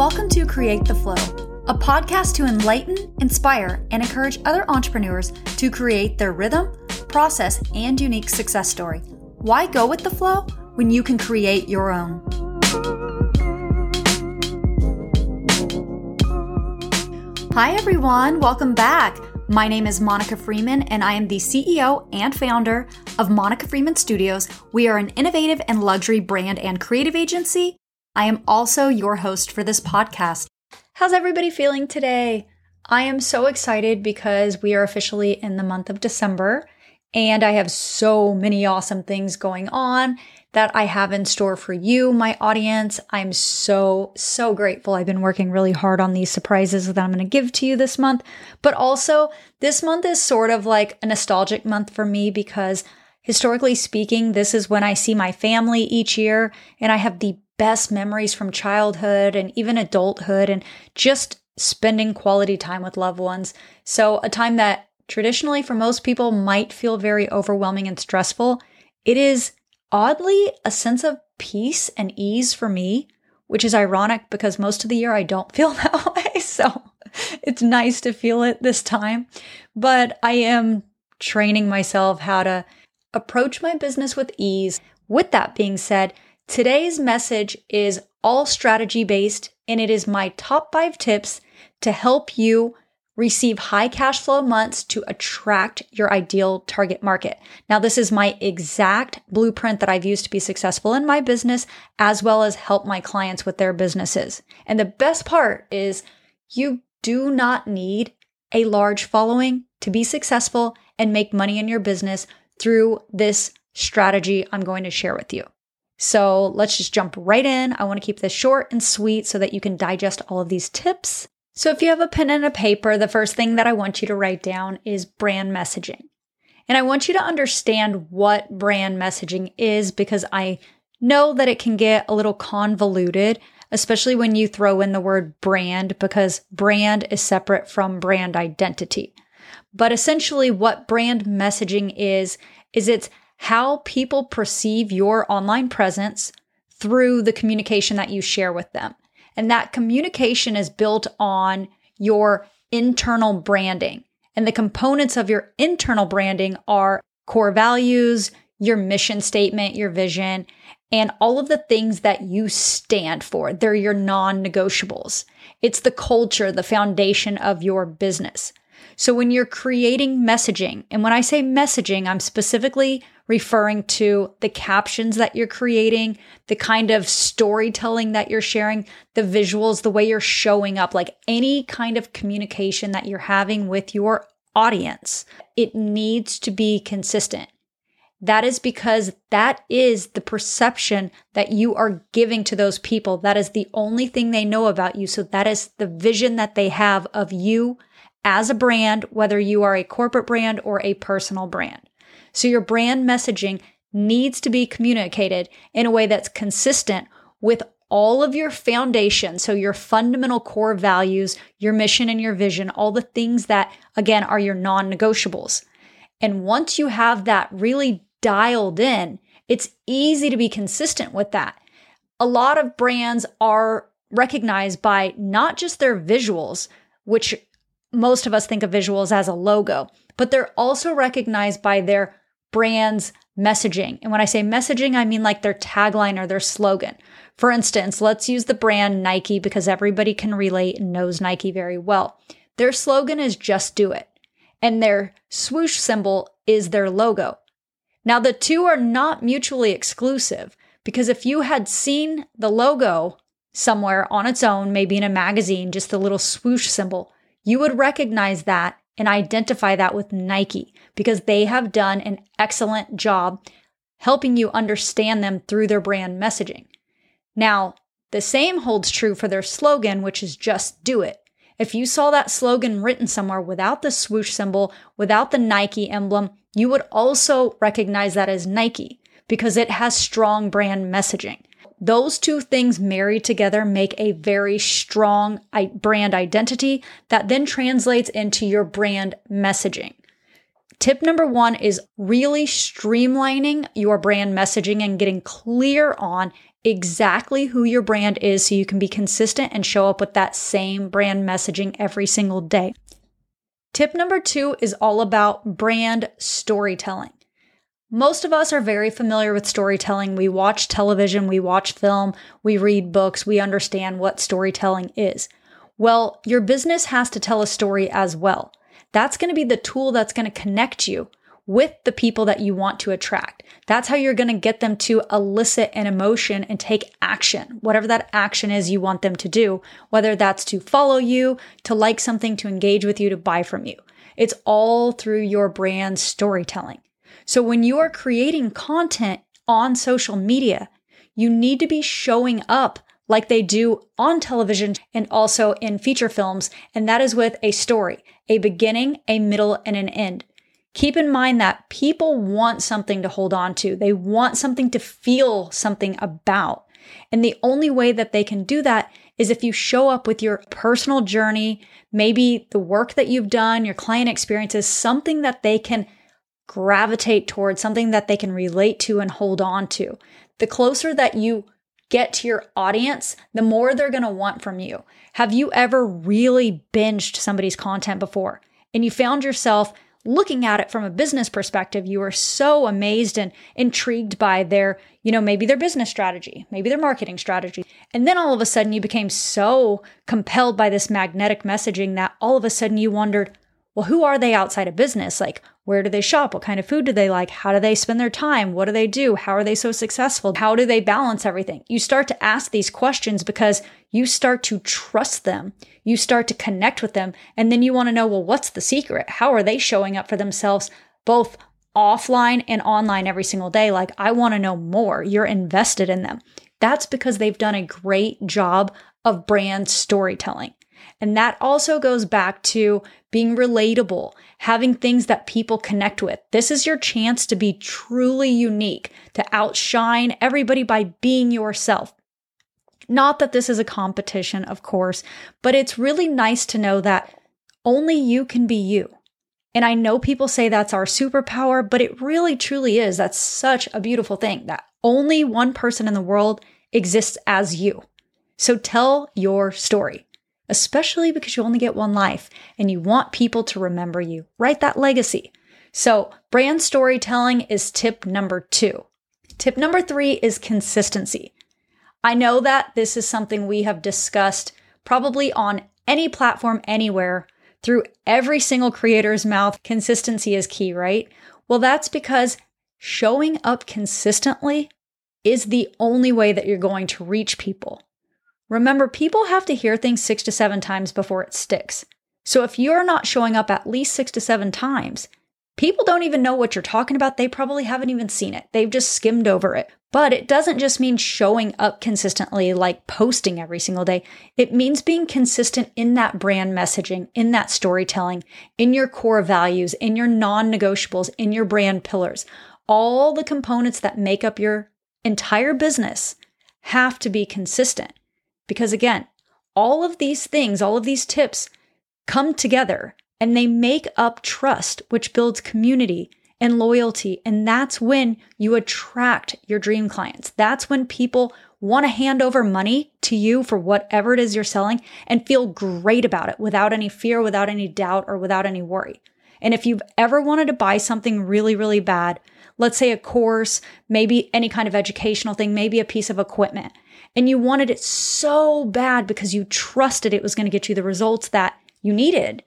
Welcome to Create the Flow, a podcast to enlighten, inspire, and encourage other entrepreneurs to create their rhythm, process, and unique success story. Why go with the flow when you can create your own? Hi, everyone. Welcome back. My name is Monika Freeman, and I am the CEO and founder of Monika Freeman Studios. We are an innovative and luxury brand and creative agency I am also your host for this podcast. How's everybody feeling today? I am so excited because we are officially in the month of December and I have so many awesome things going on that I have in store for you, my audience. I'm so, so grateful. I've been working really hard on these surprises that I'm going to give to you this month. But also, this month is sort of like a nostalgic month for me because historically speaking, this is when I see my family each year and I have the best memories from childhood and even adulthood and just spending quality time with loved ones. So, a time that traditionally for most people might feel very overwhelming and stressful, it is oddly a sense of peace and ease for me, which is ironic because most of the year I don't feel that way. So, it's nice to feel it this time. But I am training myself how to approach my business with ease. With that being said, Today's message is all strategy based, and it is my top five tips to help you receive high cash flow months to attract your ideal target market. Now, this is my exact blueprint that I've used to be successful in my business, as well as help my clients with their businesses. And the best part is you do not need a large following to be successful and make money in your business through this strategy I'm going to share with you. So let's just jump right in. I want to keep this short and sweet so that you can digest all of these tips. So if you have a pen and a paper, the first thing that I want you to write down is brand messaging. And I want you to understand what brand messaging is because I know that it can get a little convoluted, especially when you throw in the word brand because brand is separate from brand identity. But essentially what brand messaging is, is it's how people perceive your online presence through the communication that you share with them. And that communication is built on your internal branding. And the components of your internal branding are core values, your mission statement, your vision, and all of the things that you stand for. They're your non negotiables. It's the culture, the foundation of your business. So when you're creating messaging, and when I say messaging, I'm specifically referring to the captions that you're creating, the kind of storytelling that you're sharing, the visuals, the way you're showing up, like any kind of communication that you're having with your audience. It needs to be consistent. That is because that is the perception that you are giving to those people. That is the only thing they know about you. So that is the vision that they have of you as a brand, whether you are a corporate brand or a personal brand. So your brand messaging needs to be communicated in a way that's consistent with all of your foundation. So your fundamental core values, your mission and your vision, all the things that again are your non negotiables. And once you have that really dialed in, it's easy to be consistent with that. A lot of brands are recognized by not just their visuals, which most of us think of visuals as a logo, but they're also recognized by their brand's messaging. And when I say messaging, I mean like their tagline or their slogan. For instance, let's use the brand Nike because everybody can relate and knows Nike very well. Their slogan is just do it. And their swoosh symbol is their logo. Now, the two are not mutually exclusive because if you had seen the logo somewhere on its own, maybe in a magazine, just the little swoosh symbol, you would recognize that and identify that with Nike because they have done an excellent job helping you understand them through their brand messaging. Now, the same holds true for their slogan, which is just do it. If you saw that slogan written somewhere without the swoosh symbol, without the Nike emblem, you would also recognize that as Nike because it has strong brand messaging. Those two things married together make a very strong brand identity that then translates into your brand messaging. Tip number one is really streamlining your brand messaging and getting clear on exactly who your brand is so you can be consistent and show up with that same brand messaging every single day. Tip number two is all about brand storytelling. Most of us are very familiar with storytelling. We watch television, we watch film, we read books, we understand what storytelling is. Well, your business has to tell a story as well. That's going to be the tool that's going to connect you with the people that you want to attract. That's how you're going to get them to elicit an emotion and take action, whatever that action is you want them to do, whether that's to follow you, to like something, to engage with you, to buy from you. It's all through your brand storytelling. So when you are creating content on social media, you need to be showing up like they do on television and also in feature films. And that is with a story, a beginning, a middle, and an end. Keep in mind that people want something to hold on to. They want something to feel something about. And the only way that they can do that is if you show up with your personal journey, maybe the work that you've done, your client experiences, something that they can gravitate towards, something that they can relate to and hold on to. The closer that you get to your audience, the more they're going to want from you. Have you ever really binged somebody's content before and you found yourself looking at it from a business perspective, you were so amazed and intrigued by their, you know, maybe their business strategy, maybe their marketing strategy. And then all of a sudden you became so compelled by this magnetic messaging that all of a sudden you wondered, well, who are they outside of business? Like, where do they shop? What kind of food do they like? How do they spend their time? What do they do? How are they so successful? How do they balance everything? You start to ask these questions because you start to trust them. You start to connect with them. And then you want to know, well, what's the secret? How are they showing up for themselves, both offline and online every single day? Like, I want to know more. You're invested in them. That's because they've done a great job of brand storytelling. And that also goes back to being relatable, having things that people connect with. This is your chance to be truly unique, to outshine everybody by being yourself. Not that this is a competition, of course, but it's really nice to know that only you can be you. And I know people say that's our superpower, but it really truly is. That's such a beautiful thing that only one person in the world exists as you. So tell your story especially because you only get one life and you want people to remember you. Write that legacy. So, brand storytelling is tip number two. Tip number three is consistency. I know that this is something we have discussed probably on any platform anywhere through every single creator's mouth. Consistency is key, right? Well, that's because showing up consistently is the only way that you're going to reach people. Remember, people have to hear things six to seven times before it sticks. So if you're not showing up at least six to seven times, people don't even know what you're talking about. They probably haven't even seen it. They've just skimmed over it. But it doesn't just mean showing up consistently, like posting every single day. It means being consistent in that brand messaging, in that storytelling, in your core values, in your non negotiables, in your brand pillars. All the components that make up your entire business have to be consistent. Because again, all of these things, all of these tips come together and they make up trust, which builds community and loyalty. And that's when you attract your dream clients. That's when people want to hand over money to you for whatever it is you're selling and feel great about it without any fear, without any doubt, or without any worry. And if you've ever wanted to buy something really, really bad, let's say a course, maybe any kind of educational thing, maybe a piece of equipment, and you wanted it so bad because you trusted it was going to get you the results that you needed.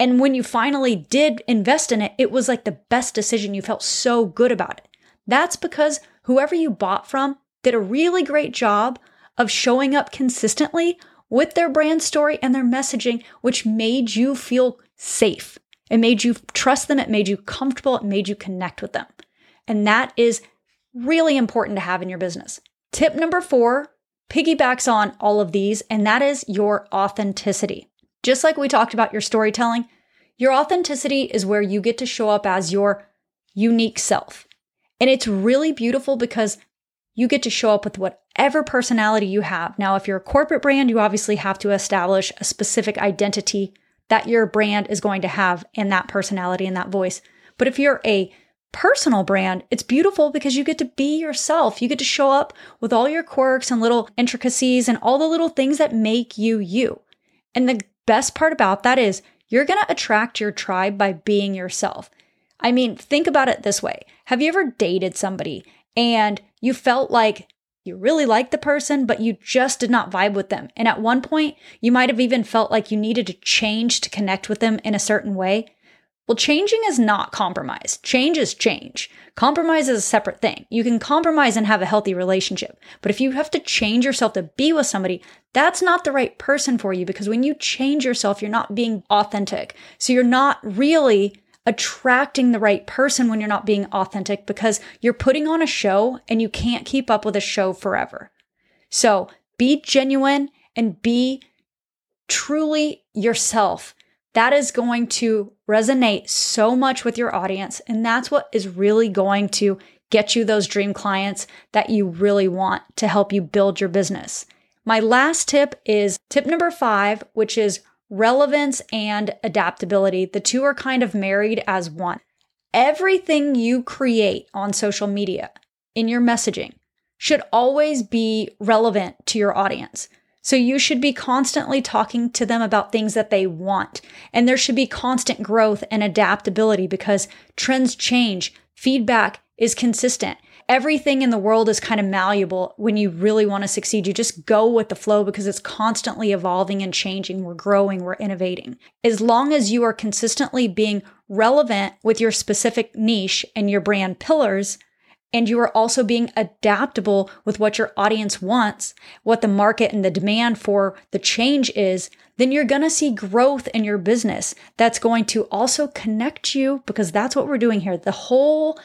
And when you finally did invest in it, it was like the best decision. You felt so good about it. That's because whoever you bought from did a really great job of showing up consistently with their brand story and their messaging, which made you feel safe. It made you trust them. It made you comfortable. It made you connect with them. And that is really important to have in your business. Tip number four piggybacks on all of these, and that is your authenticity. Just like we talked about your storytelling, your authenticity is where you get to show up as your unique self. And it's really beautiful because you get to show up with whatever personality you have. Now, if you're a corporate brand, you obviously have to establish a specific identity that your brand is going to have in that personality and that voice. But if you're a personal brand, it's beautiful because you get to be yourself. You get to show up with all your quirks and little intricacies and all the little things that make you you. And the best part about that is you're going to attract your tribe by being yourself. I mean, think about it this way Have you ever dated somebody and you felt like you really liked the person, but you just did not vibe with them? And at one point, you might have even felt like you needed to change to connect with them in a certain way. Well, changing is not compromise. Change is change. Compromise is a separate thing. You can compromise and have a healthy relationship. But if you have to change yourself to be with somebody, that's not the right person for you because when you change yourself, you're not being authentic. So you're not really attracting the right person when you're not being authentic because you're putting on a show and you can't keep up with a show forever. So be genuine and be truly yourself that is going to resonate so much with your audience. And that's what is really going to get you those dream clients that you really want to help you build your business. My last tip is tip number five, which is relevance and adaptability. The two are kind of married as one. Everything you create on social media in your messaging should always be relevant to your audience. So you should be constantly talking to them about things that they want. And there should be constant growth and adaptability because trends change. Feedback is consistent. Everything in the world is kind of malleable when you really want to succeed. You just go with the flow because it's constantly evolving and changing. We're growing, we're innovating. As long as you are consistently being relevant with your specific niche and your brand pillars, and you are also being adaptable with what your audience wants, what the market and the demand for the change is, then you're going to see growth in your business that's going to also connect you because that's what we're doing here. The whole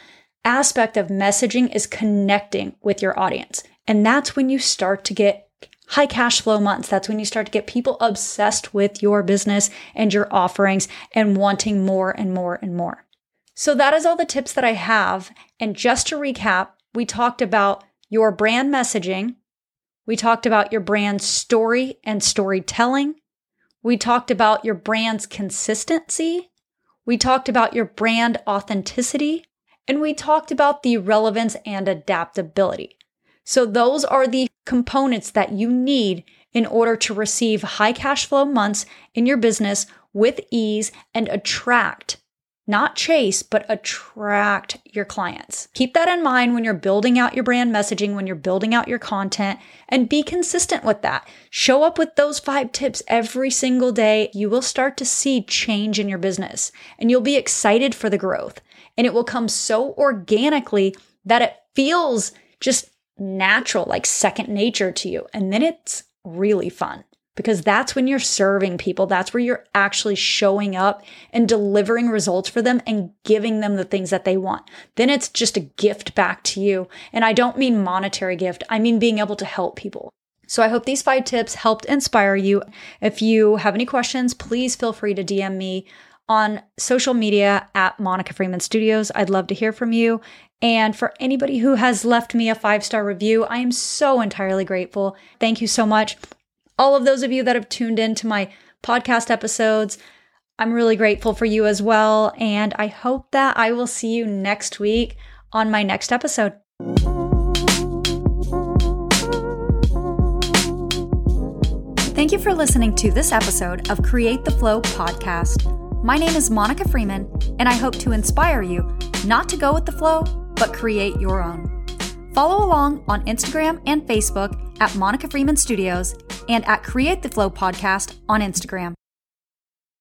aspect of messaging is connecting with your audience. And that's when you start to get high cash flow months. That's when you start to get people obsessed with your business and your offerings and wanting more and more and more. So that is all the tips that I have. And just to recap, we talked about your brand messaging. We talked about your brand story and storytelling. We talked about your brand's consistency. We talked about your brand authenticity. And we talked about the relevance and adaptability. So those are the components that you need in order to receive high cash flow months in your business with ease and attract not chase, but attract your clients. Keep that in mind when you're building out your brand messaging, when you're building out your content, and be consistent with that. Show up with those five tips every single day. You will start to see change in your business and you'll be excited for the growth. And it will come so organically that it feels just natural, like second nature to you. And then it's really fun because that's when you're serving people. That's where you're actually showing up and delivering results for them and giving them the things that they want. Then it's just a gift back to you. And I don't mean monetary gift. I mean being able to help people. So I hope these five tips helped inspire you. If you have any questions, please feel free to DM me on social media at Monika Freeman Studios. I'd love to hear from you. And for anybody who has left me a five star review, I am so entirely grateful. Thank you so much all of those of you that have tuned in to my podcast episodes. I'm really grateful for you as well. And I hope that I will see you next week on my next episode. Thank you for listening to this episode of Create the Flow podcast. My name is Monika Freeman, and I hope to inspire you not to go with the flow, but create your own. Follow along on Instagram and Facebook at Monika Freeman Studios and at Create the Flow Podcast on Instagram.